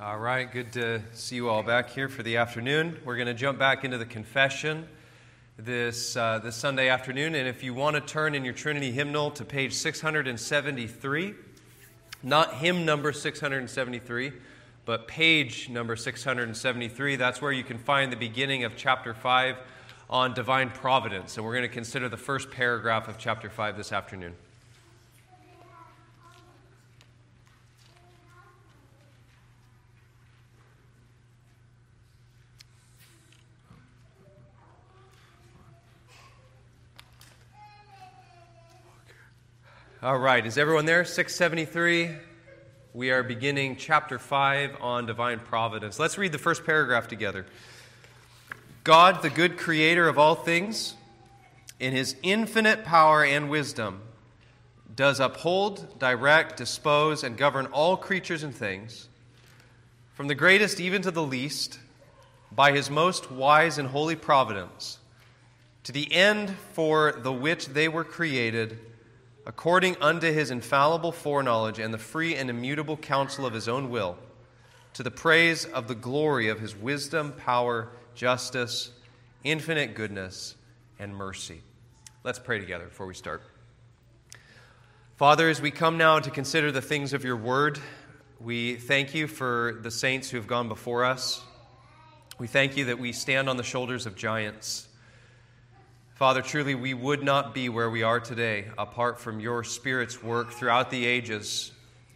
All right, good to see you all back here for the afternoon. We're going to jump back into the confession this, uh, this Sunday afternoon. And if you want to turn in your Trinity hymnal to page 673, not hymn number 673, but page number 673, that's where you can find the beginning of chapter 5 on divine providence. And we're going to consider the first paragraph of chapter 5 this afternoon. All right, is everyone there? 673. We are beginning chapter 5 on divine providence. Let's read the first paragraph together. God, the good creator of all things, in his infinite power and wisdom, does uphold, direct, dispose, and govern all creatures and things, from the greatest even to the least, by his most wise and holy providence, to the end for the which they were created according unto his infallible foreknowledge and the free and immutable counsel of his own will, to the praise of the glory of his wisdom, power, justice, infinite goodness, and mercy. Let's pray together before we start. Father, as we come now to consider the things of your word, we thank you for the saints who have gone before us. We thank you that we stand on the shoulders of giants. Father, truly, we would not be where we are today apart from your Spirit's work throughout the ages,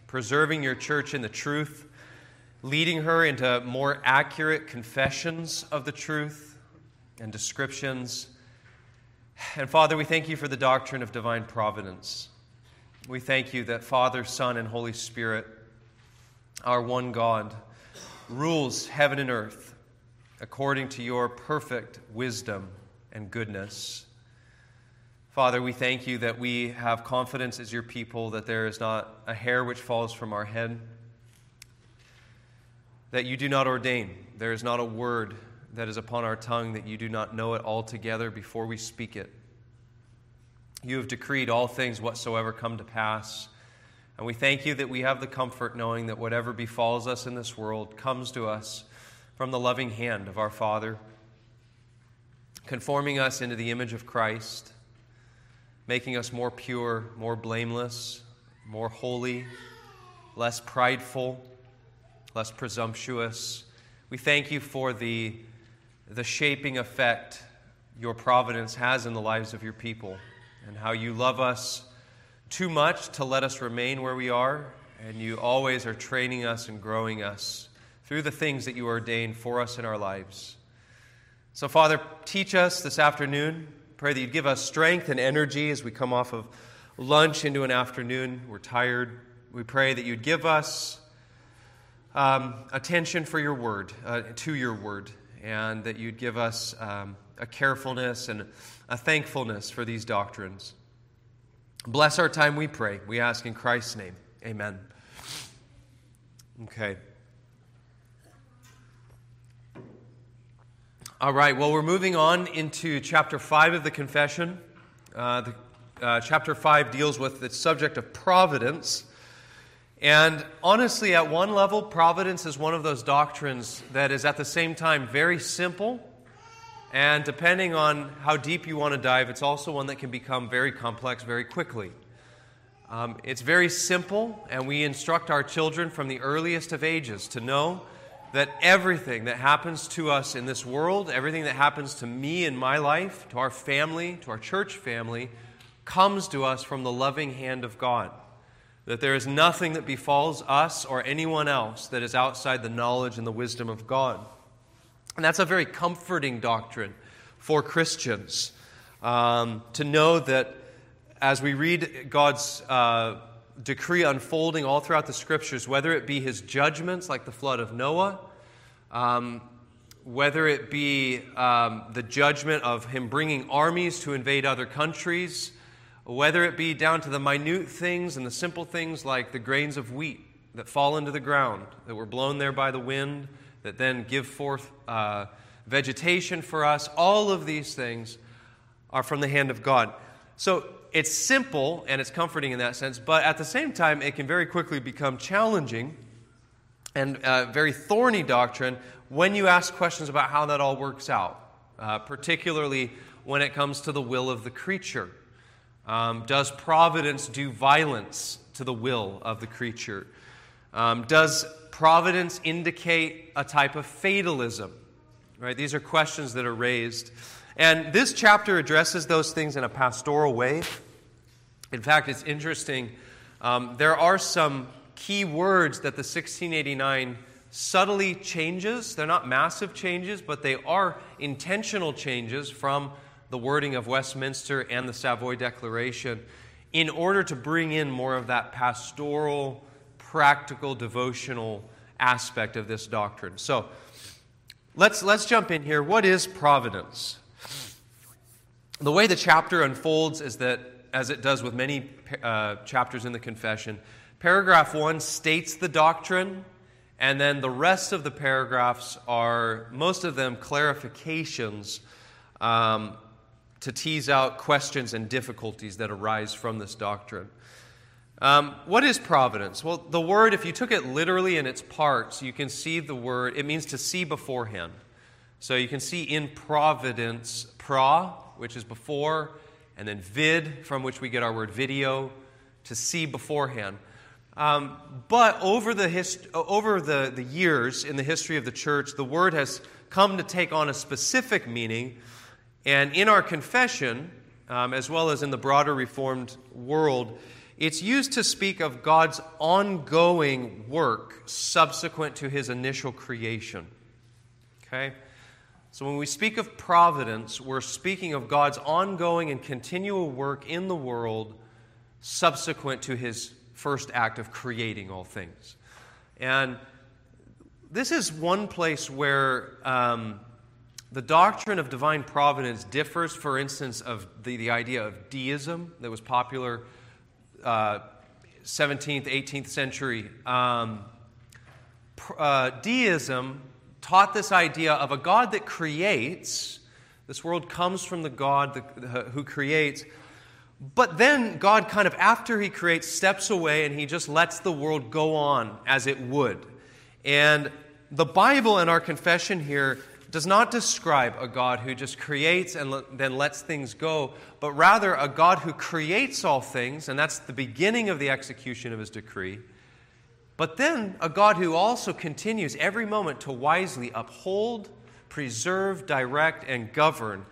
preserving your church in the truth, leading her into more accurate confessions of the truth and descriptions. And Father, we thank you for the doctrine of divine providence. We thank you that Father, Son, and Holy Spirit, our one God, rules heaven and earth according to your perfect wisdom and goodness. Father, we thank you that we have confidence as your people that there is not a hair which falls from our head, that you do not ordain. There is not a word that is upon our tongue that you do not know it altogether before we speak it. You have decreed all things whatsoever come to pass. And we thank you that we have the comfort knowing that whatever befalls us in this world comes to us from the loving hand of our Father conforming us into the image of Christ, making us more pure, more blameless, more holy, less prideful, less presumptuous. We thank you for the, the shaping effect your providence has in the lives of your people and how you love us too much to let us remain where we are, and you always are training us and growing us through the things that you ordain for us in our lives. So, Father, teach us this afternoon. Pray that you'd give us strength and energy as we come off of lunch into an afternoon. We're tired. We pray that you'd give us um, attention for your word, uh, to your word, and that you'd give us um, a carefulness and a thankfulness for these doctrines. Bless our time, we pray. We ask in Christ's name. Amen. Okay. All right, well, we're moving on into chapter 5 of the confession. Uh, the, uh, chapter 5 deals with the subject of providence. And honestly, at one level, providence is one of those doctrines that is at the same time very simple. And depending on how deep you want to dive, it's also one that can become very complex very quickly. Um, it's very simple, and we instruct our children from the earliest of ages to know that everything that happens to us in this world, everything that happens to me in my life, to our family, to our church family, comes to us from the loving hand of God. That there is nothing that befalls us or anyone else that is outside the knowledge and the wisdom of God. And that's a very comforting doctrine for Christians um, to know that as we read God's uh, decree unfolding all throughout the scriptures, whether it be his judgments like the flood of Noah, um, whether it be um, the judgment of him bringing armies to invade other countries, whether it be down to the minute things and the simple things like the grains of wheat that fall into the ground, that were blown there by the wind, that then give forth uh, vegetation for us, all of these things are from the hand of God. So it's simple and it's comforting in that sense, but at the same time, it can very quickly become challenging and uh, very thorny doctrine when you ask questions about how that all works out, uh, particularly when it comes to the will of the creature. Um, does providence do violence to the will of the creature? Um, does providence indicate a type of fatalism? Right? These are questions that are raised. And this chapter addresses those things in a pastoral way. In fact, it's interesting. Um, there are some key words that the 1689 subtly changes. They're not massive changes, but they are intentional changes from the wording of Westminster and the Savoy Declaration in order to bring in more of that pastoral, practical, devotional aspect of this doctrine. So let's, let's jump in here. What is providence? The way the chapter unfolds is that, as it does with many uh, chapters in the confession, paragraph one states the doctrine, and then the rest of the paragraphs are, most of them, clarifications um, to tease out questions and difficulties that arise from this doctrine. Um, what is providence? Well, the word, if you took it literally in its parts, you can see the word, it means to see beforehand. So you can see in providence, pra, which is before, and then vid, from which we get our word video, to see beforehand. Um, but over, the, hist- over the, the years in the history of the church, the word has come to take on a specific meaning and in our confession, um, as well as in the broader Reformed world, it's used to speak of God's ongoing work subsequent to his initial creation. Okay? So when we speak of providence, we're speaking of God's ongoing and continual work in the world subsequent to his first act of creating all things. And this is one place where um, the doctrine of divine providence differs, for instance, of the, the idea of deism that was popular uh, 17th, 18th century. Um, uh, deism taught this idea of a God that creates. This world comes from the God who creates. But then God, kind of after He creates, steps away and He just lets the world go on as it would. And the Bible and our confession here does not describe a God who just creates and le- then lets things go, but rather a God who creates all things, and that's the beginning of the execution of his decree. But then a God who also continues every moment to wisely uphold, preserve, direct, and govern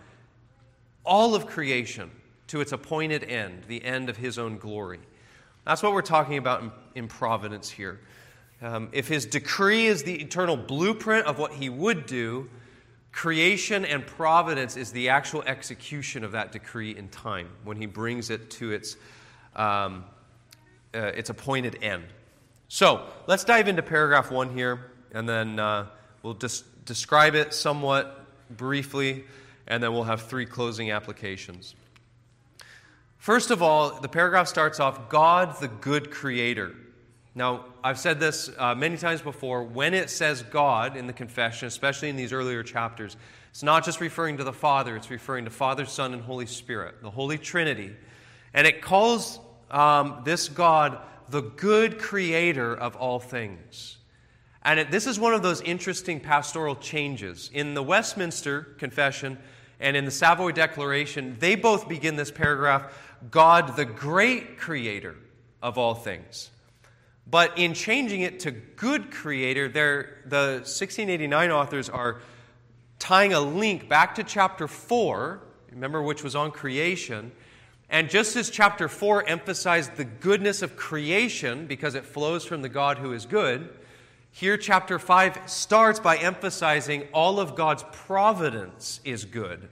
all of creation to its appointed end, the end of his own glory. That's what we're talking about in, in providence here. Um, if his decree is the eternal blueprint of what he would do, Creation and providence is the actual execution of that decree in time when he brings it to its, um, uh, its appointed end. So let's dive into paragraph one here, and then uh, we'll just describe it somewhat briefly, and then we'll have three closing applications. First of all, the paragraph starts off God, the good creator. Now, I've said this uh, many times before. When it says God in the confession, especially in these earlier chapters, it's not just referring to the Father, it's referring to Father, Son, and Holy Spirit, the Holy Trinity. And it calls um, this God the good creator of all things. And it, this is one of those interesting pastoral changes. In the Westminster Confession and in the Savoy Declaration, they both begin this paragraph God, the great creator of all things. But in changing it to good creator, the 1689 authors are tying a link back to chapter 4, remember, which was on creation. And just as chapter 4 emphasized the goodness of creation because it flows from the God who is good, here chapter 5 starts by emphasizing all of God's providence is good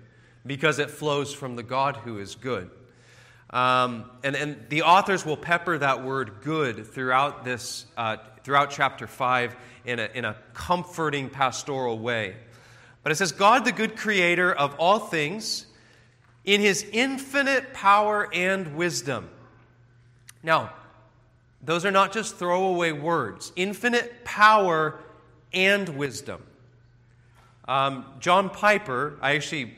because it flows from the God who is good. Um, and, and the authors will pepper that word good throughout this, uh, throughout chapter 5 in a, in a comforting pastoral way. But it says, God, the good creator of all things, in his infinite power and wisdom. Now, those are not just throwaway words. Infinite power and wisdom. Um, John Piper, I actually,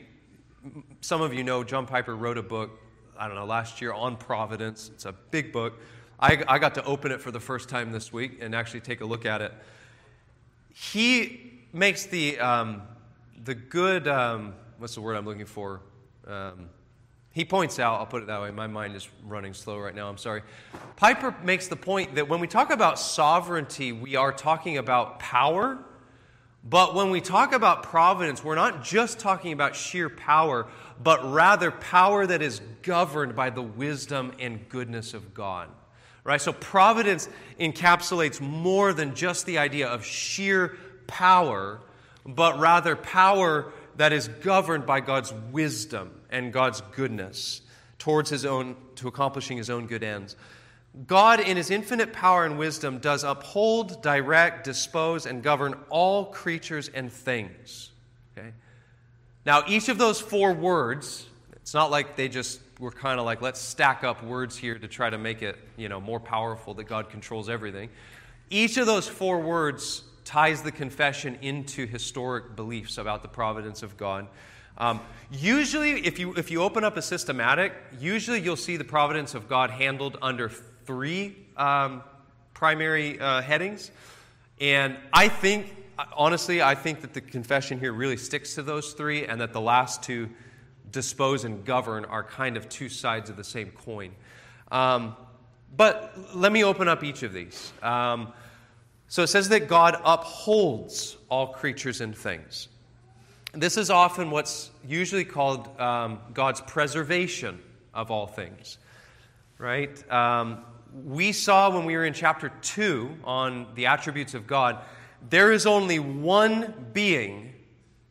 some of you know John Piper wrote a book I don't know, last year on Providence. It's a big book. I, I got to open it for the first time this week and actually take a look at it. he makes the, um, the good, um, what's the word I'm looking for? Um, he points out, I'll put it that way, my mind is running slow right now, I'm sorry. Piper makes the point that when we talk about sovereignty, we are talking about power. But when we talk about providence, we're not just talking about sheer power, but rather power that is governed by the wisdom and goodness of God. Right? So providence encapsulates more than just the idea of sheer power, but rather power that is governed by God's wisdom and God's goodness towards his own to accomplishing his own good ends. God, in his infinite power and wisdom, does uphold, direct, dispose, and govern all creatures and things. Okay? Now, each of those four words, it's not like they just were kind of like, let's stack up words here to try to make it you know, more powerful that God controls everything. Each of those four words ties the confession into historic beliefs about the providence of God. Um, usually, if you, if you open up a systematic, usually you'll see the providence of God handled under three um, primary uh, headings. And I think, honestly, I think that the confession here really sticks to those three, and that the last two, dispose and govern, are kind of two sides of the same coin. Um, but let me open up each of these. Um, so it says that God upholds all creatures and things. This is often what's usually called um, God's preservation of all things, right? Um, we saw when we were in chapter 2 on the attributes of God, there is only one being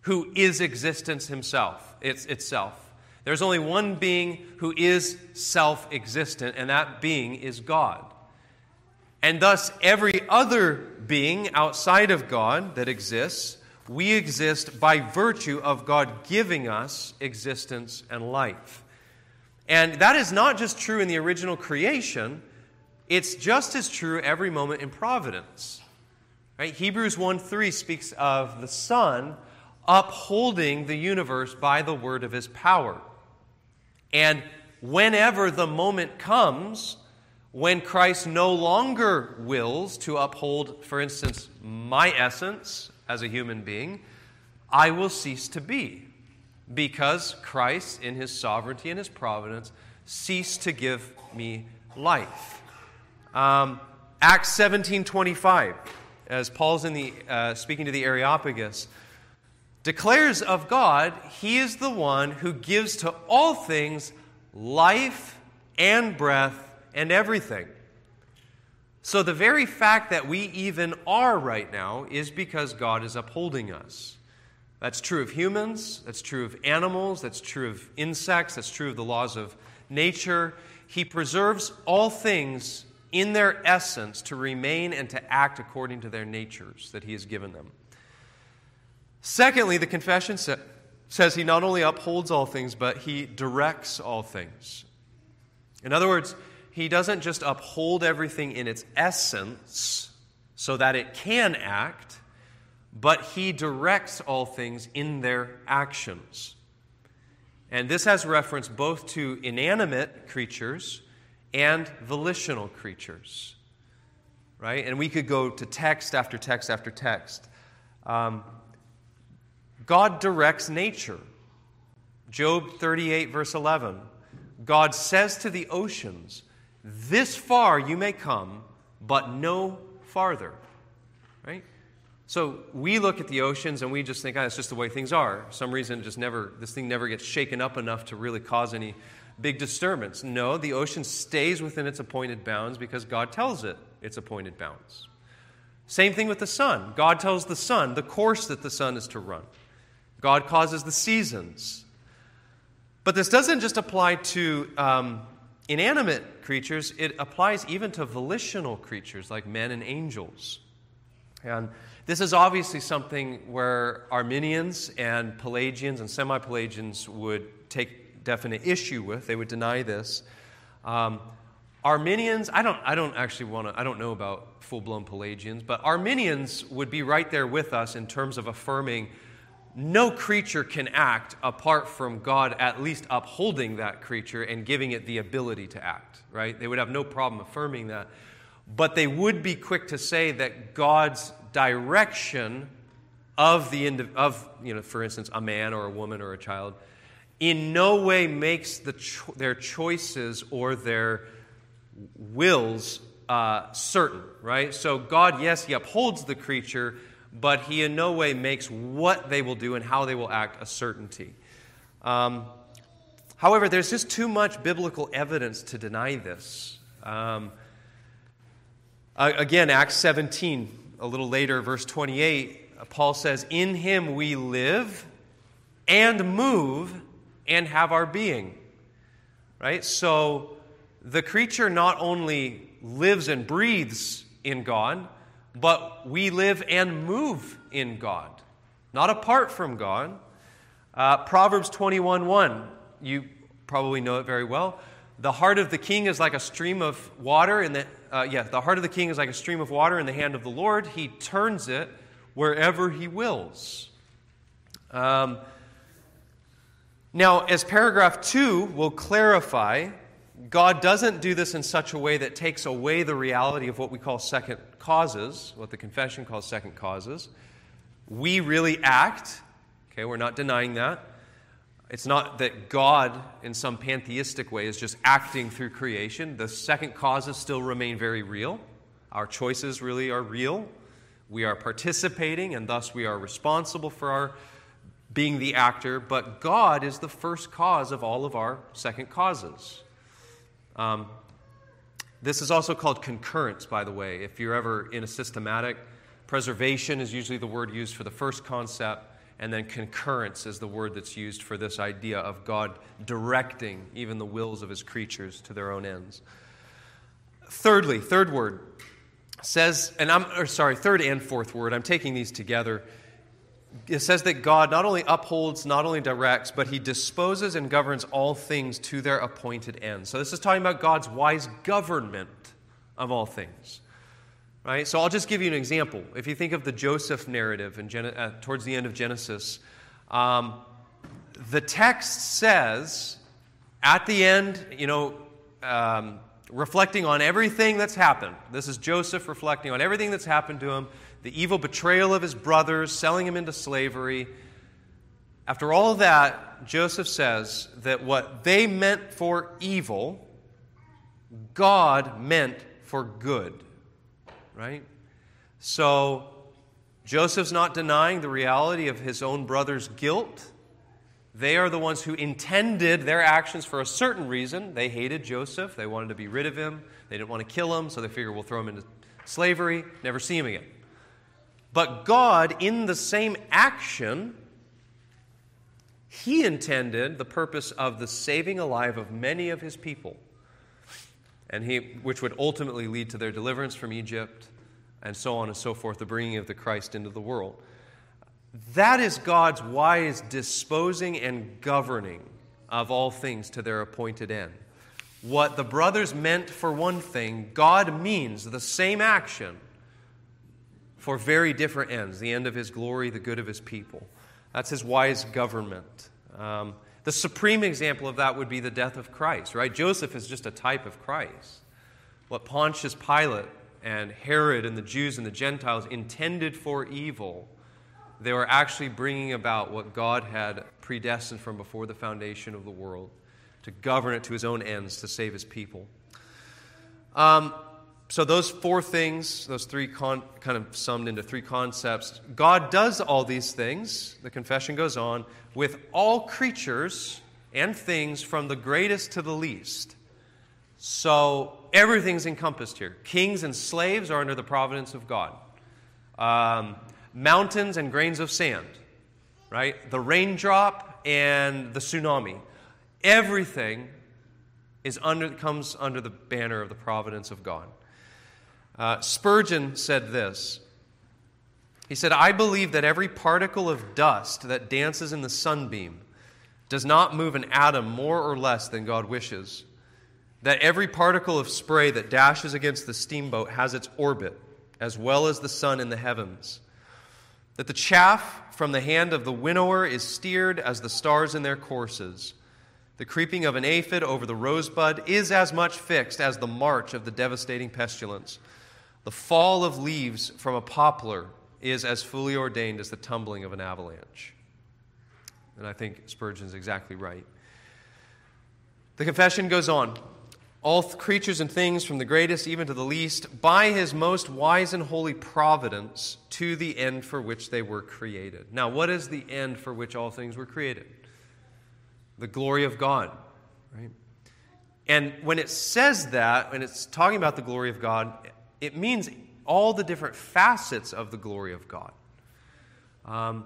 who is existence himself, it's, itself. There's only one being who is self existent, and that being is God. And thus, every other being outside of God that exists, we exist by virtue of God giving us existence and life. And that is not just true in the original creation, it's just as true every moment in providence. Right? Hebrews 1 3 speaks of the Son upholding the universe by the word of his power. And whenever the moment comes when Christ no longer wills to uphold, for instance, my essence as a human being, I will cease to be because Christ, in his sovereignty and his providence, ceased to give me life. Um, Acts 17 25, as Paul's in the, uh, speaking to the Areopagus, declares of God, He is the one who gives to all things life and breath and everything. So, the very fact that we even are right now is because God is upholding us. That's true of humans, that's true of animals, that's true of insects, that's true of the laws of nature. He preserves all things in their essence to remain and to act according to their natures that He has given them. Secondly, the confession sa- says He not only upholds all things, but He directs all things. In other words, he doesn't just uphold everything in its essence so that it can act, but he directs all things in their actions. And this has reference both to inanimate creatures and volitional creatures. Right? And we could go to text after text after text. Um, God directs nature. Job 38, verse 11. God says to the oceans, this far you may come, but no farther. Right? So we look at the oceans and we just think, oh, that's just the way things are. For some reason, just never, this thing never gets shaken up enough to really cause any big disturbance. No, the ocean stays within its appointed bounds because God tells it its appointed bounds. Same thing with the sun. God tells the sun the course that the sun is to run. God causes the seasons. But this doesn't just apply to um, inanimate creatures, it applies even to volitional creatures like men and angels. And this is obviously something where Arminians and Pelagians and semi Pelagians would take definite issue with. They would deny this. Um, Arminians, I don't, I don't actually want to, I don't know about full blown Pelagians, but Arminians would be right there with us in terms of affirming no creature can act apart from God at least upholding that creature and giving it the ability to act, right? They would have no problem affirming that. but they would be quick to say that God's direction of the of you know for instance a man or a woman or a child in no way makes the cho- their choices or their wills uh, certain right so god yes he upholds the creature but he in no way makes what they will do and how they will act a certainty um, however there's just too much biblical evidence to deny this um, again acts 17 a little later verse 28 Paul says, In him we live and move and have our being. Right? So the creature not only lives and breathes in God, but we live and move in God, not apart from God. Uh, Proverbs 21 1, you probably know it very well. The heart of the king is like a stream of water in the uh, yeah, the heart of the king is like a stream of water in the hand of the Lord. He turns it wherever He wills. Um, now, as paragraph two will clarify, God doesn't do this in such a way that takes away the reality of what we call second causes, what the confession calls second causes. We really act, okay, we're not denying that. It's not that God, in some pantheistic way, is just acting through creation. The second causes still remain very real. Our choices really are real. We are participating, and thus we are responsible for our being the actor, but God is the first cause of all of our second causes. Um, this is also called concurrence, by the way. If you're ever in a systematic, preservation is usually the word used for the first concept, and then concurrence is the word that's used for this idea of God directing even the wills of his creatures to their own ends. Thirdly, third word, says, and I'm or sorry, third and fourth word, I'm taking these together. It says that God not only upholds, not only directs, but he disposes and governs all things to their appointed ends. So this is talking about God's wise government of all things. Right? So I'll just give you an example. If you think of the Joseph narrative in Gen- uh, towards the end of Genesis, um, the text says at the end, you know, um, reflecting on everything that's happened. This is Joseph reflecting on everything that's happened to him the evil betrayal of his brothers, selling him into slavery. After all that, Joseph says that what they meant for evil, God meant for good. Right? So, Joseph's not denying the reality of his own brother's guilt. They are the ones who intended their actions for a certain reason. They hated Joseph. They wanted to be rid of him. They didn't want to kill him, so they figured we'll throw him into slavery, never see him again. But God, in the same action, He intended the purpose of the saving alive of many of His people, and he, which would ultimately lead to their deliverance from Egypt, and so on and so forth, the bringing of the Christ into the world. That is God's wise disposing and governing of all things to their appointed end. What the brothers meant for one thing, God means the same action for very different ends the end of his glory, the good of his people. That's his wise government. Um, the supreme example of that would be the death of Christ, right? Joseph is just a type of Christ. What Pontius Pilate and Herod and the Jews and the Gentiles intended for evil they were actually bringing about what God had predestined from before the foundation of the world to govern it to his own ends to save his people. Um, so, those four things, those three con- kind of summed into three concepts. God does all these things, the confession goes on, with all creatures and things from the greatest to the least. So, everything's encompassed here. Kings and slaves are under the providence of God. Um, mountains and grains of sand, right? The raindrop and the tsunami. Everything is under, comes under the banner of the providence of God. Uh, Spurgeon said this. He said, I believe that every particle of dust that dances in the sunbeam does not move an atom more or less than God wishes. That every particle of spray that dashes against the steamboat has its orbit, as well as the sun in the heavens that the chaff from the hand of the winnower is steered as the stars in their courses. The creeping of an aphid over the rosebud is as much fixed as the march of the devastating pestilence. The fall of leaves from a poplar is as fully ordained as the tumbling of an avalanche. And I think Spurgeon's exactly right. The confession goes on. All creatures and things, from the greatest even to the least, by his most wise and holy providence, to the end for which they were created. Now, what is the end for which all things were created? The glory of God, right? And when it says that, when it's talking about the glory of God, it means all the different facets of the glory of God. Um,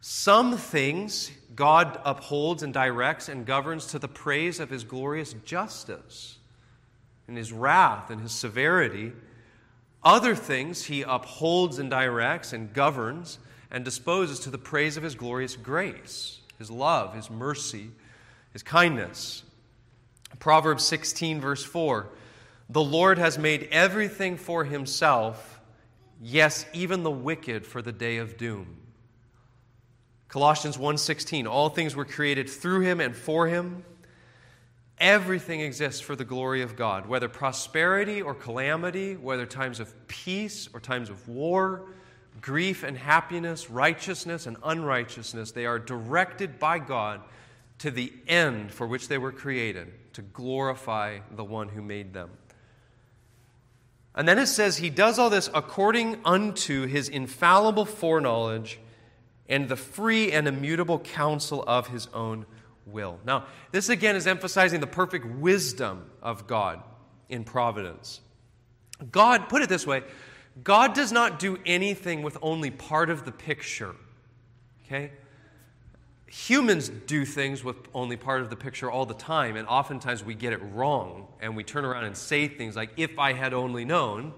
some things God upholds and directs and governs to the praise of his glorious justice and his wrath and his severity. Other things he upholds and directs and governs and disposes to the praise of his glorious grace, his love, his mercy, his kindness. Proverbs 16, verse 4 The Lord has made everything for himself, yes, even the wicked for the day of doom. Colossians 1:16 All things were created through him and for him. Everything exists for the glory of God, whether prosperity or calamity, whether times of peace or times of war, grief and happiness, righteousness and unrighteousness, they are directed by God to the end for which they were created, to glorify the one who made them. And then it says he does all this according unto his infallible foreknowledge and the free and immutable counsel of his own will. Now, this again is emphasizing the perfect wisdom of God in providence. God, put it this way, God does not do anything with only part of the picture. Okay? Humans do things with only part of the picture all the time, and oftentimes we get it wrong, and we turn around and say things like, if I had only known,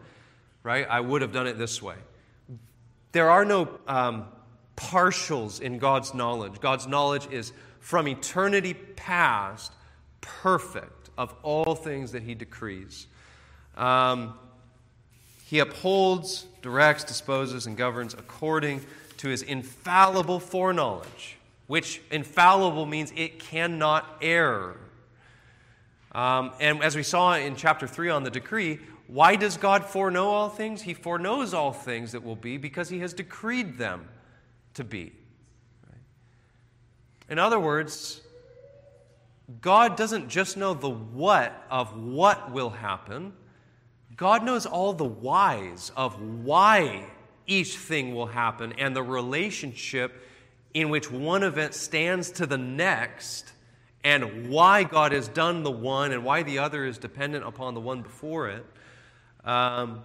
right, I would have done it this way. There are no um, partials in God's knowledge. God's knowledge is from eternity past, perfect of all things that He decrees. Um, he upholds, directs, disposes, and governs according to His infallible foreknowledge, which infallible means it cannot err. Um, and as we saw in chapter 3 on the decree, why does God foreknow all things? He foreknows all things that will be because He has decreed them to be. In other words, God doesn't just know the what of what will happen, God knows all the whys of why each thing will happen and the relationship in which one event stands to the next and why God has done the one and why the other is dependent upon the one before it. Um,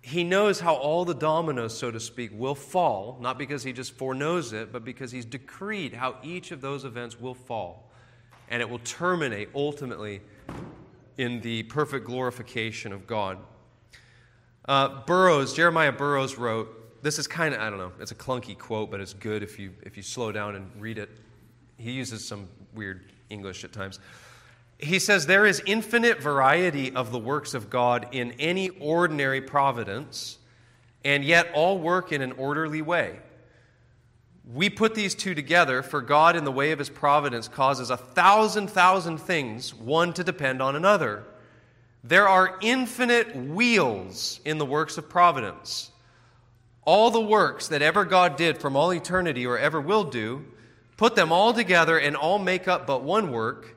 he knows how all the dominoes, so to speak, will fall, not because he just foreknows it, but because he's decreed how each of those events will fall. And it will terminate ultimately in the perfect glorification of God. Uh, Burroughs, Jeremiah Burroughs wrote, this is kind of, I don't know, it's a clunky quote, but it's good if you, if you slow down and read it. He uses some weird English at times he says there is infinite variety of the works of God in any ordinary providence, and yet all work in an orderly way. We put these two together, for God, in the way of his providence, causes a thousand, thousand things, one to depend on another. There are infinite wheels in the works of providence. All the works that ever God did from all eternity or ever will do, put them all together and all make up but one work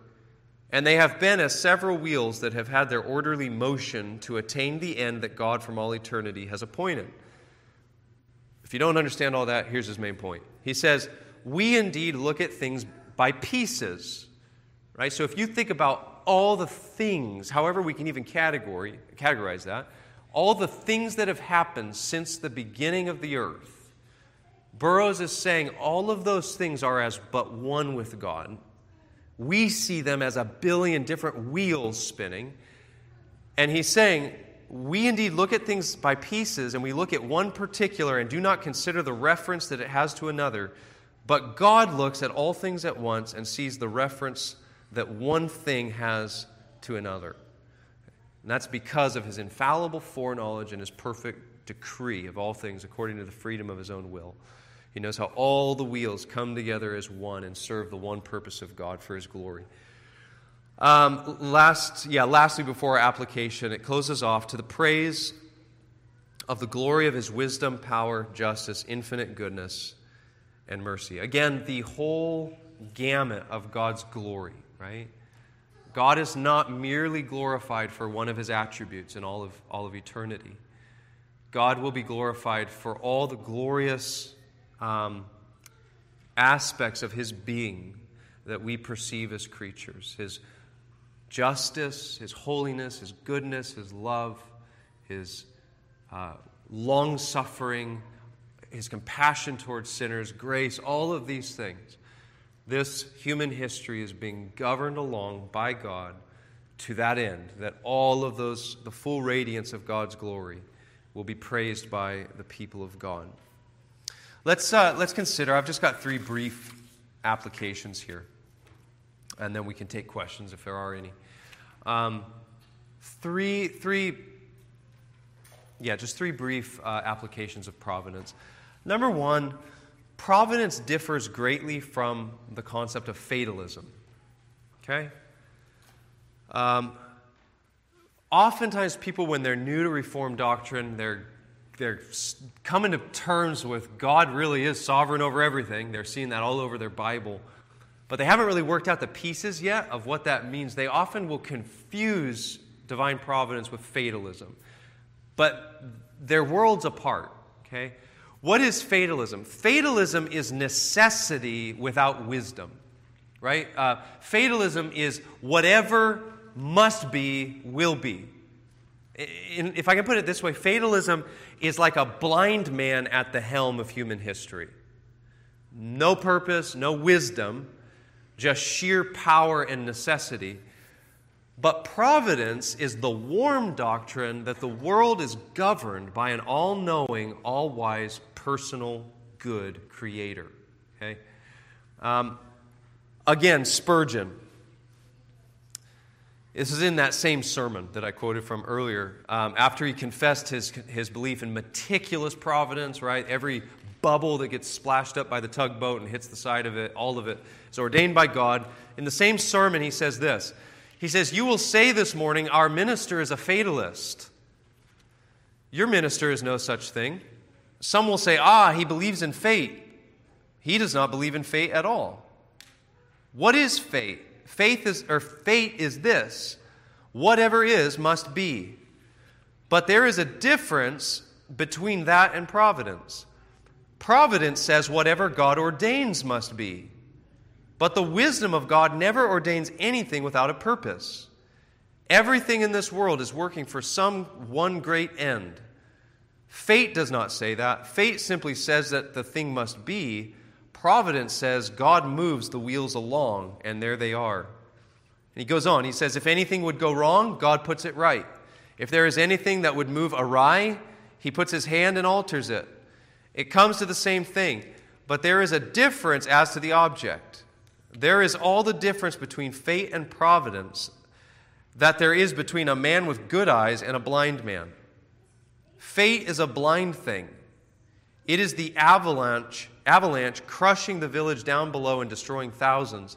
and they have been as several wheels that have had their orderly motion to attain the end that God from all eternity has appointed. If you don't understand all that, here's his main point. He says, We indeed look at things by pieces. Right? So if you think about all the things, however we can even category, categorize that, all the things that have happened since the beginning of the earth, Burroughs is saying all of those things are as but one with God we see them as a billion different wheels spinning. And he's saying, we indeed look at things by pieces and we look at one particular and do not consider the reference that it has to another. But God looks at all things at once and sees the reference that one thing has to another. And that's because of his infallible foreknowledge and his perfect decree of all things according to the freedom of his own will. He knows how all the wheels come together as one and serve the one purpose of God for his glory. Um, last, yeah, lastly, before our application, it closes off to the praise of the glory of his wisdom, power, justice, infinite goodness, and mercy. Again, the whole gamut of God's glory, right? God is not merely glorified for one of his attributes in all of, all of eternity. God will be glorified for all the glorious um, aspects of his being that we perceive as creatures his justice, his holiness, his goodness, his love, his uh, long suffering, his compassion towards sinners, grace, all of these things. This human history is being governed along by God to that end, that all of those, the full radiance of God's glory, will be praised by the people of God. Let's, uh, let's consider, I've just got three brief applications here, and then we can take questions if there are any. Um, three, three, yeah, just three brief uh, applications of providence. Number one, providence differs greatly from the concept of fatalism. Okay? Um, oftentimes, people, when they're new to Reformed doctrine, they're, they're coming to terms with God really is sovereign over everything. They're seeing that all over their Bible. But they haven't really worked out the pieces yet of what that means. They often will confuse divine providence with fatalism. But they're worlds apart, okay? What is fatalism? Fatalism is necessity without wisdom, right? Uh, fatalism is whatever must be, will be. In, if I can put it this way, fatalism is like a blind man at the helm of human history. No purpose, no wisdom, just sheer power and necessity. But providence is the warm doctrine that the world is governed by an all knowing, all wise, personal, good creator. Okay? Um, again, Spurgeon. This is in that same sermon that I quoted from earlier. Um, after he confessed his, his belief in meticulous providence, right? Every bubble that gets splashed up by the tugboat and hits the side of it, all of it is ordained by God. In the same sermon, he says this He says, You will say this morning, our minister is a fatalist. Your minister is no such thing. Some will say, Ah, he believes in fate. He does not believe in fate at all. What is fate? Faith is, or fate is this whatever is must be. But there is a difference between that and providence. Providence says whatever God ordains must be. But the wisdom of God never ordains anything without a purpose. Everything in this world is working for some one great end. Fate does not say that. Fate simply says that the thing must be. Providence says God moves the wheels along, and there they are. And he goes on. He says, If anything would go wrong, God puts it right. If there is anything that would move awry, he puts his hand and alters it. It comes to the same thing, but there is a difference as to the object. There is all the difference between fate and providence that there is between a man with good eyes and a blind man. Fate is a blind thing. It is the avalanche, avalanche crushing the village down below and destroying thousands.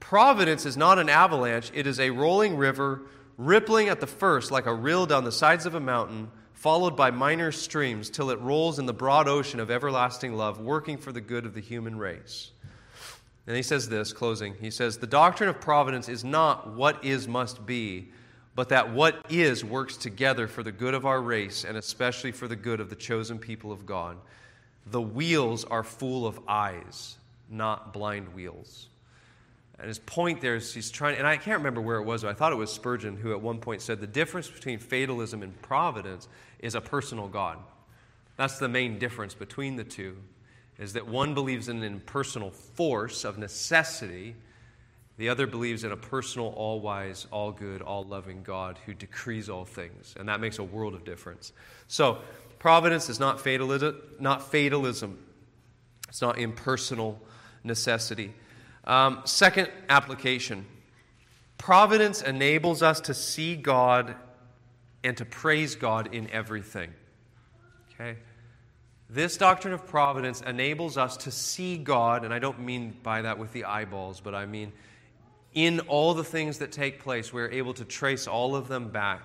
Providence is not an avalanche, it is a rolling river, rippling at the first like a rill down the sides of a mountain, followed by minor streams till it rolls in the broad ocean of everlasting love, working for the good of the human race. And he says this, closing. He says, The doctrine of providence is not what is must be, but that what is works together for the good of our race, and especially for the good of the chosen people of God. The wheels are full of eyes, not blind wheels. And his point there is he's trying, and I can't remember where it was, but I thought it was Spurgeon who at one point said the difference between fatalism and providence is a personal God. That's the main difference between the two, is that one believes in an impersonal force of necessity, the other believes in a personal, all wise, all good, all loving God who decrees all things. And that makes a world of difference. So, providence is not fatalism, not fatalism. It's not impersonal necessity. Um, second application providence enables us to see God and to praise God in everything. Okay? This doctrine of providence enables us to see God, and I don't mean by that with the eyeballs, but I mean in all the things that take place, we're able to trace all of them back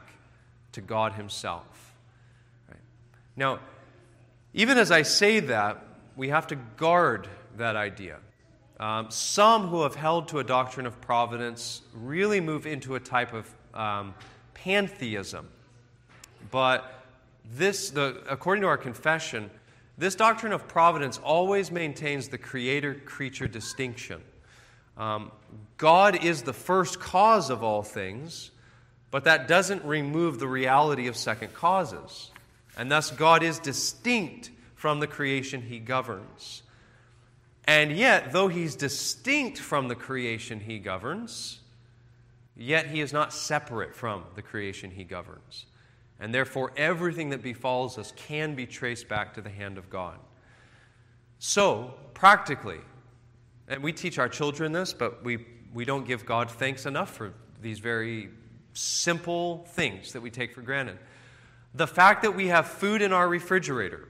to God Himself. Right? Now, even as I say that, we have to guard that idea. Um, some who have held to a doctrine of providence really move into a type of um, pantheism. But this, the, according to our confession, this doctrine of providence always maintains the creator creature distinction. Um, God is the first cause of all things, but that doesn't remove the reality of second causes. And thus, God is distinct from the creation he governs. And yet, though he's distinct from the creation he governs, yet he is not separate from the creation he governs. And therefore, everything that befalls us can be traced back to the hand of God. So, practically, and we teach our children this, but we, we don't give God thanks enough for these very simple things that we take for granted. The fact that we have food in our refrigerator,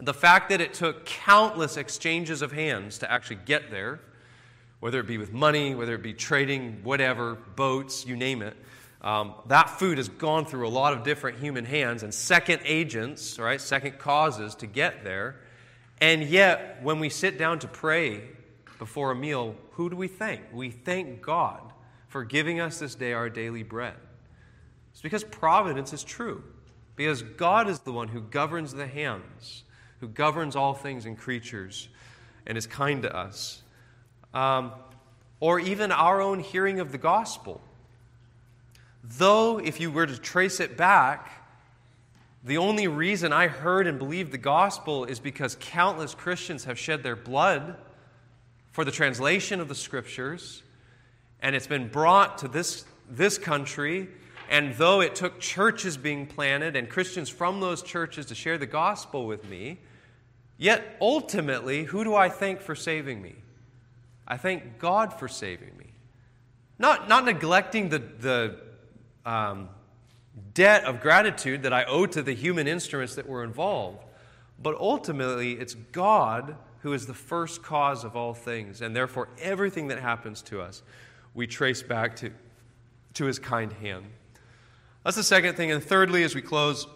the fact that it took countless exchanges of hands to actually get there, whether it be with money, whether it be trading, whatever, boats, you name it, um, that food has gone through a lot of different human hands and second agents, right, second causes to get there. And yet, when we sit down to pray before a meal, who do we thank? We thank God for giving us this day our daily bread. It's because providence is true, because God is the one who governs the hands, who governs all things and creatures, and is kind to us. Um, or even our own hearing of the gospel Though, if you were to trace it back, the only reason I heard and believed the gospel is because countless Christians have shed their blood for the translation of the scriptures, and it's been brought to this, this country. And though it took churches being planted and Christians from those churches to share the gospel with me, yet ultimately, who do I thank for saving me? I thank God for saving me. Not, not neglecting the, the um, debt of gratitude that I owe to the human instruments that were involved. But ultimately, it's God who is the first cause of all things, and therefore, everything that happens to us, we trace back to, to his kind hand. That's the second thing. And thirdly, as we close,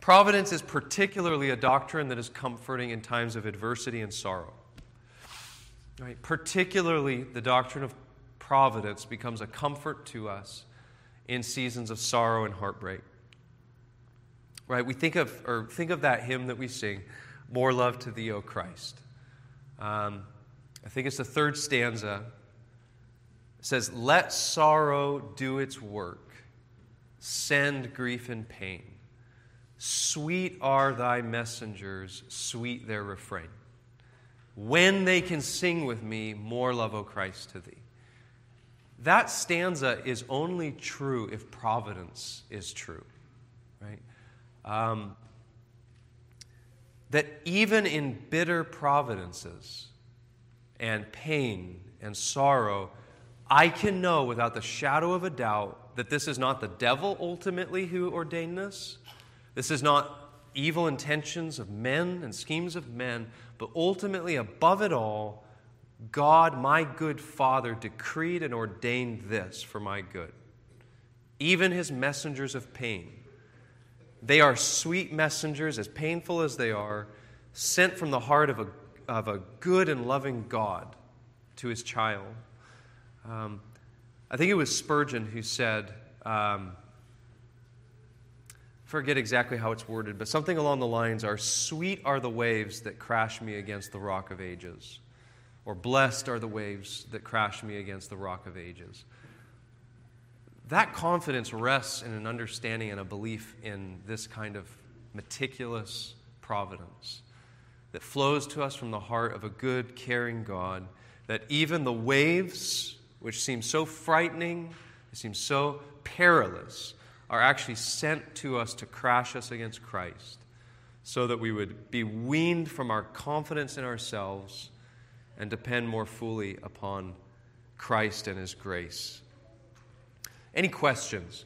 providence is particularly a doctrine that is comforting in times of adversity and sorrow. Right? Particularly, the doctrine of providence becomes a comfort to us in seasons of sorrow and heartbreak. Right? We think of, or think of that hymn that we sing, More Love to Thee, O Christ. Um, I think it's the third stanza. It says, Let sorrow do its work, send grief and pain. Sweet are thy messengers, sweet their refrain. When they can sing with me, More love, O Christ, to thee. That stanza is only true if providence is true, right? Um, that even in bitter providences and pain and sorrow, I can know without the shadow of a doubt that this is not the devil ultimately who ordained this. This is not evil intentions of men and schemes of men, but ultimately, above it all, God, my good Father, decreed and ordained this for my good. Even his messengers of pain. They are sweet messengers, as painful as they are, sent from the heart of a, of a good and loving God to his child. Um, I think it was Spurgeon who said, um, forget exactly how it's worded, but something along the lines are sweet are the waves that crash me against the rock of ages or blessed are the waves that crash me against the rock of ages. That confidence rests in an understanding and a belief in this kind of meticulous providence that flows to us from the heart of a good, caring God, that even the waves, which seem so frightening, seem so perilous, are actually sent to us to crash us against Christ, so that we would be weaned from our confidence in ourselves and depend more fully upon Christ and His grace. Any questions?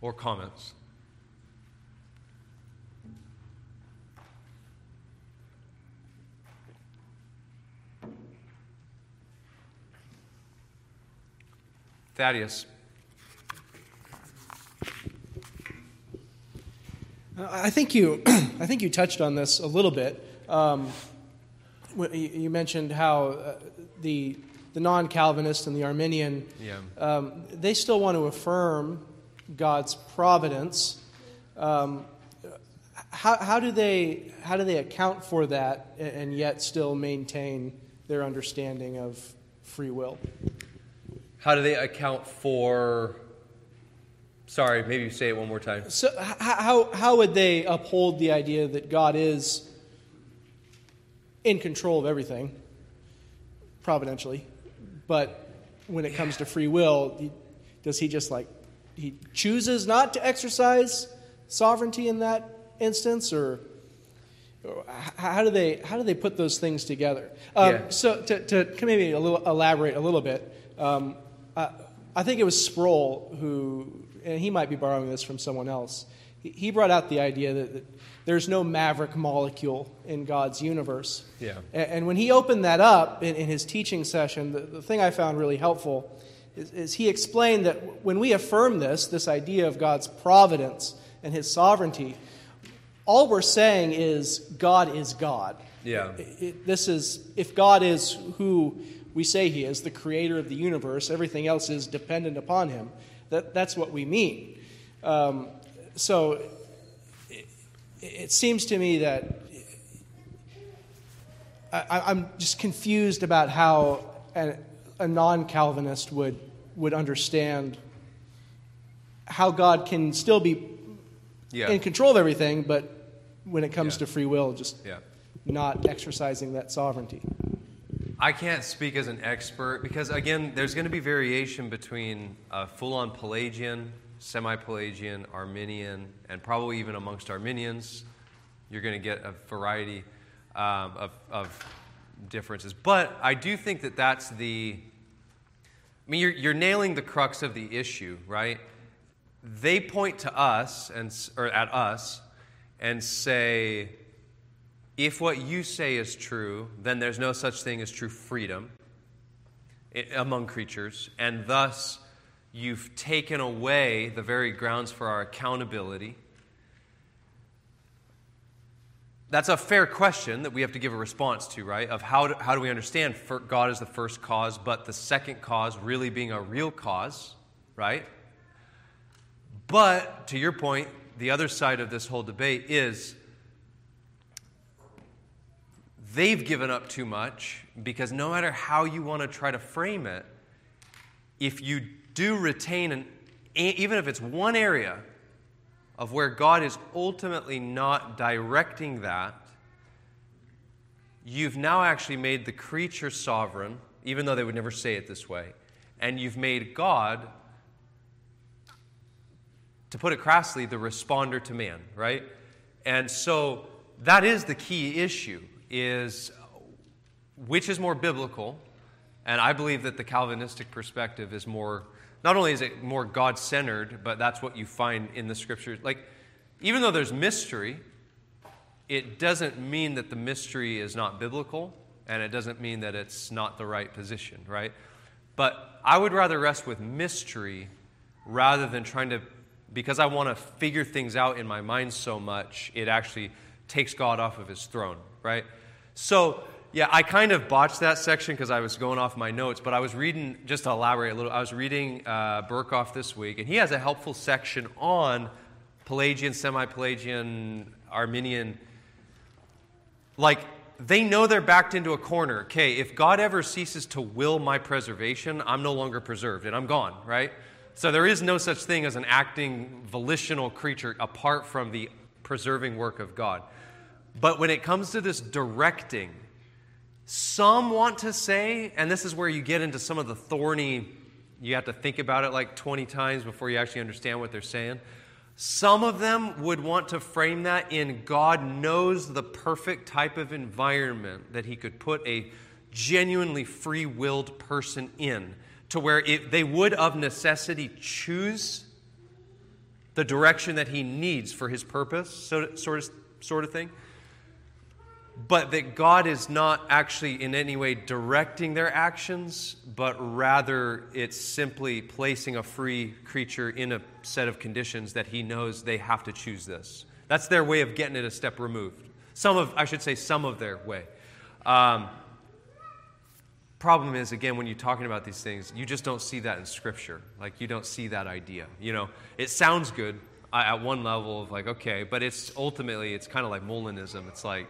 Or comments? Thaddeus. I think you, I think you touched on this a little bit. Um, you mentioned how uh, the the non-Calvinist and the Arminian, yeah. um, they still want to affirm God's providence. Um, how, how, do they how do they account for that and yet still maintain their understanding of free will? How do they account for? Sorry, maybe say it one more time. So, how, how would they uphold the idea that God is in control of everything, providentially, but when it comes to free will, does he just like he chooses not to exercise sovereignty in that instance, or, how do they how do they put those things together? Um, yeah. So to, to maybe a little, elaborate a little bit, um, I, I think it was Sproul who and he might be borrowing this from someone else, he brought out the idea that, that there's no maverick molecule in God's universe. Yeah. And, and when he opened that up in, in his teaching session, the, the, thing I found really helpful is, is he explained that when we affirm this, this idea of God's providence and his sovereignty, all we're saying is God is God. Yeah. It, it, this is, if God is who we say he is, the creator of the universe, everything else is dependent upon him. That, that's what we mean. Um, so it, it, seems to me that I, am just confused about how a, a non Calvinist would, would understand how God can still be yeah. in control of everything, but when it comes yeah. to free will, just yeah. not exercising that sovereignty. I can't speak as an expert because, again, there's going to be variation between full on Pelagian, semi Pelagian, Arminian, and probably even amongst Arminians. You're going to get a variety um, of, of differences. But I do think that that's the. I mean, you're, you're nailing the crux of the issue, right? They point to us and or at us and say, if what you say is true, then there's no such thing as true freedom among creatures, and thus you've taken away the very grounds for our accountability. That's a fair question that we have to give a response to, right? Of how do, how do we understand God is the first cause, but the second cause really being a real cause, right? But to your point, the other side of this whole debate is they've given up too much because no matter how you want to try to frame it, if you do retain an even if it's one area of where God is ultimately not directing that, you've now actually made the creature sovereign, even though they would never say it this way, and you've made God, to put it crassly, the responder to man, right? And so that is the key issue is which is more biblical, and I believe that the Calvinistic perspective is more, not only is it more God centered, but that's what you find in the scriptures. Like, even though there's mystery, it doesn't mean that the mystery is not biblical, and it doesn't mean that it's not the right position, right? But I would rather rest with mystery rather than trying to, because I want to figure things out in my mind so much, it actually takes God off of his throne, right? So, yeah, I kind of botched that section because I was going off my notes, but I was reading, just to elaborate a little, I was reading uh, Berkhof this week, and he has a helpful section on Pelagian, semi Pelagian, Arminian. Like, they know they're backed into a corner. Okay, if God ever ceases to will my preservation, I'm no longer preserved and I'm gone, right? So there is no such thing as an acting, volitional creature apart from the preserving work of God. But when it comes to this directing, some want to say, and this is where you get into some of the thorny, you have to think about it like 20 times before you actually understand what they're saying. Some of them would want to frame that in God knows the perfect type of environment that He could put a genuinely free willed person in, to where it, they would of necessity choose the direction that He needs for His purpose, so, sort, of, sort of thing. But that God is not actually in any way directing their actions, but rather it's simply placing a free creature in a set of conditions that he knows they have to choose this. That's their way of getting it a step removed. Some of, I should say, some of their way. Um, problem is, again, when you're talking about these things, you just don't see that in Scripture. Like, you don't see that idea. You know, it sounds good at one level of like, okay, but it's ultimately, it's kind of like Molinism. It's like,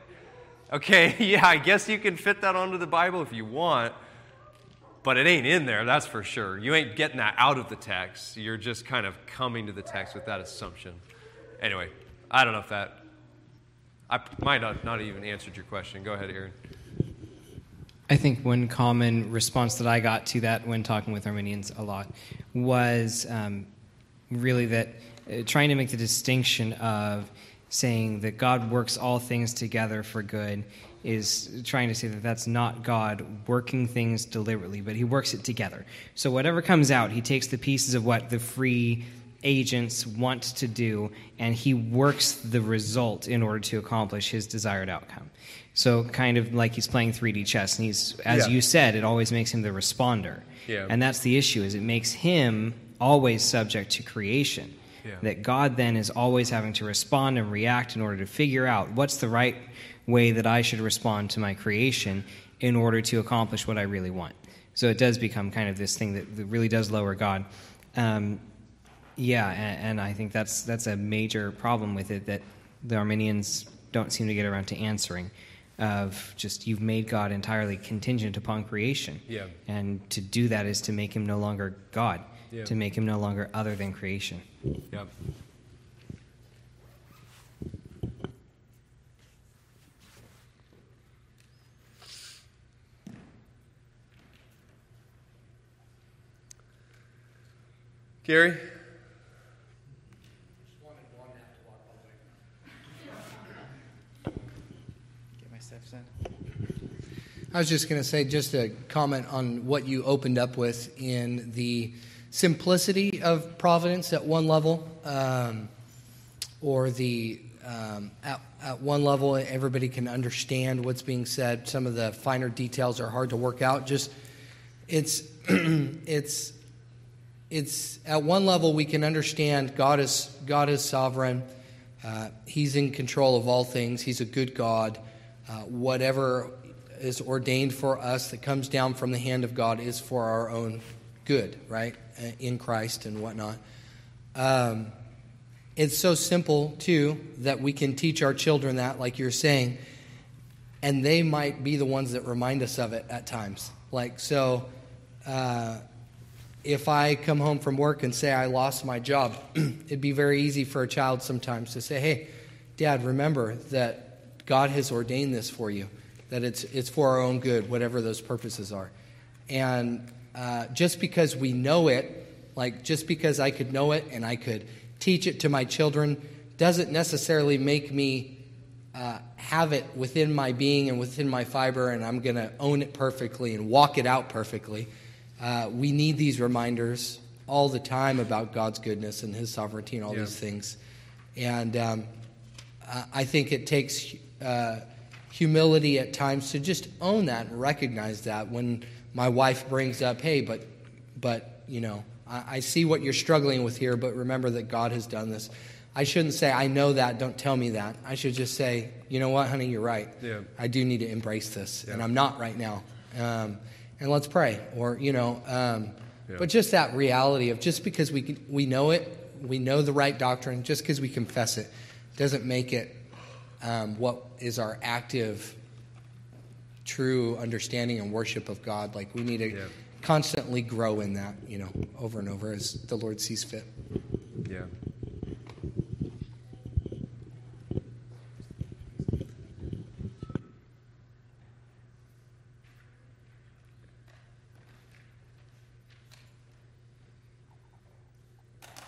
Okay, yeah, I guess you can fit that onto the Bible if you want, but it ain't in there, that's for sure. You ain't getting that out of the text. You're just kind of coming to the text with that assumption. Anyway, I don't know if that, I might not, not even answered your question. Go ahead, Aaron. I think one common response that I got to that when talking with Arminians a lot was um, really that uh, trying to make the distinction of saying that God works all things together for good is trying to say that that's not God working things deliberately, but he works it together. So whatever comes out, he takes the pieces of what the free agents want to do and he works the result in order to accomplish his desired outcome. So kind of like he's playing 3D chess and he's as yeah. you said, it always makes him the responder. Yeah. And that's the issue is it makes him always subject to creation. Yeah. That God then is always having to respond and react in order to figure out what's the right way that I should respond to my creation in order to accomplish what I really want. So it does become kind of this thing that, that really does lower God. Um, yeah, and, and, I think that's that's a major problem with it that the Arminians don't seem to get around to answering. Of just you've made God entirely contingent upon creation, yeah. and to do that is to make him no longer God, yeah. to make him no longer other than creation. Yep. Gary? Get my steps in. I was just going to say, just a comment on what you opened up with in the simplicity of providence at one level, um, or the um, at, at one level everybody can understand what's being said. Some of the finer details are hard to work out. Just it's it's it's at one level we can understand God is God is sovereign. Uh, he's in control of all things. He's a good God. Uh, whatever is ordained for us that comes down from the hand of God is for our own good, right? Uh, in Christ and whatnot. Um, it's so simple, too, that we can teach our children that, like you're saying, and they might be the ones that remind us of it at times. Like, so uh, if I come home from work and say I lost my job, it'd be very easy for a child sometimes to say, hey, Dad, remember that God has ordained this for you, that it's, it's for our own good, whatever those purposes are. And uh, just because we know it, like just because I could know it and I could teach it to my children, doesn't necessarily make me uh, have it within my being and within my fiber, and I'm going to own it perfectly and walk it out perfectly. Uh, we need these reminders all the time about God's goodness and His sovereignty and all yeah. these things. And um, I think it takes uh, humility at times to just own that and recognize that when my wife brings up, hey, but, but you know, I, I see what you're struggling with here, but remember that God has done this. I shouldn't say, I know that, don't tell me that. I should just say, you know what, honey, you're right. Yeah. I do need to embrace this, yeah. and I'm not right now. Um, and let's pray. Or, you know, um, yeah. but just that reality of just because we, we know it, we know the right doctrine, just because we confess it, doesn't make it um, what is our active true understanding and worship of God. Like we need to yeah. constantly grow in that, you know, over and over as the Lord sees fit. Yeah.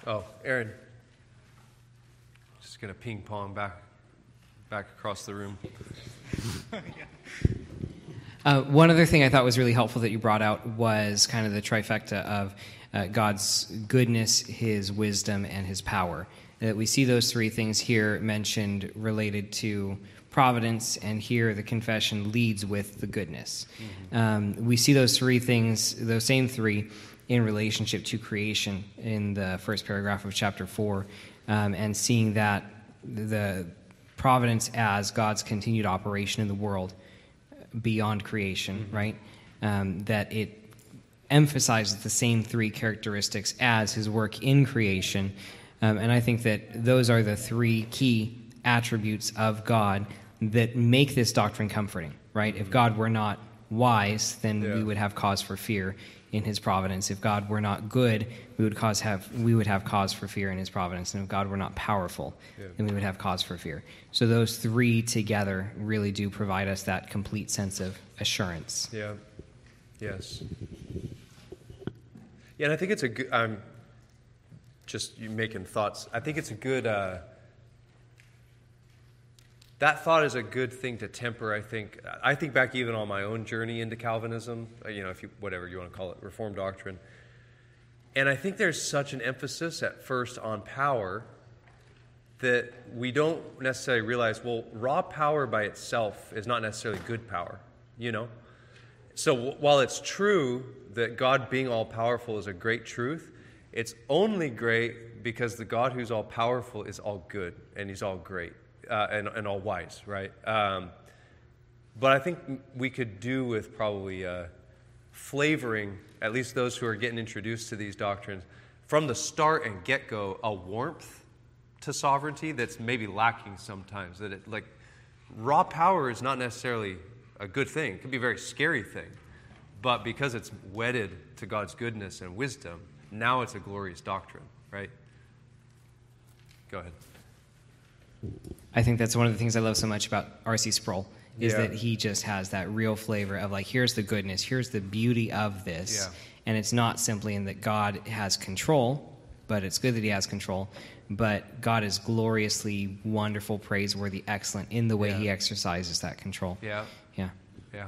Oh, Aaron. Just gonna ping pong back back across the room. Uh, one other thing I thought was really helpful that you brought out was kind of the trifecta of uh, God's goodness, His wisdom, and His power. That we see those three things here mentioned related to providence, and here the confession leads with the goodness. Mm-hmm. Um, we see those three things, those same three, in relationship to creation in the first paragraph of chapter 4, um, and seeing that the providence as God's continued operation in the world beyond creation, mm-hmm. right? Um, that it emphasizes the same three characteristics as his work in creation. Um, and I think that those are the three key attributes of God that make this doctrine comforting, right? If God were not wise, then yeah. we would have cause for fear in his providence. If God were not good, we would cause have we would have cause for fear in his providence. And if God were not powerful, yeah. then we would have cause for fear. So those three together really do provide us that complete sense of assurance. Yeah. Yes. Yeah, and I think it's a good. I'm just making thoughts. I think it's a good. Uh, that thought is a good thing to temper. I think. I think back even on my own journey into Calvinism. Uh, you know, if you whatever you want to call it, Reformed doctrine. And I think there's such an emphasis at first on power that we don't necessarily realize. Well, raw power by itself is not necessarily good power. You know. So while it's true that God being all powerful is a great truth, it's only great because the God who's all powerful is all good and he's all great uh, and, and all wise, right? Um, but I think we could do with probably uh, flavoring, at least those who are getting introduced to these doctrines, from the start and get go, a warmth to sovereignty that's maybe lacking sometimes. That it, like, raw power is not necessarily a good thing, it can be a very scary thing. But because it's wedded to God's goodness and wisdom, now it's a glorious doctrine, right? Go ahead. I think that's one of the things I love so much about R.C. Sproul is yeah. that he just has that real flavor of like, here's the goodness, here's the beauty of this. Yeah. And it's not simply in that God has control, but it's good that he has control. But God is gloriously wonderful, praiseworthy, excellent in the way yeah. he exercises that control. Yeah. Yeah. Yeah.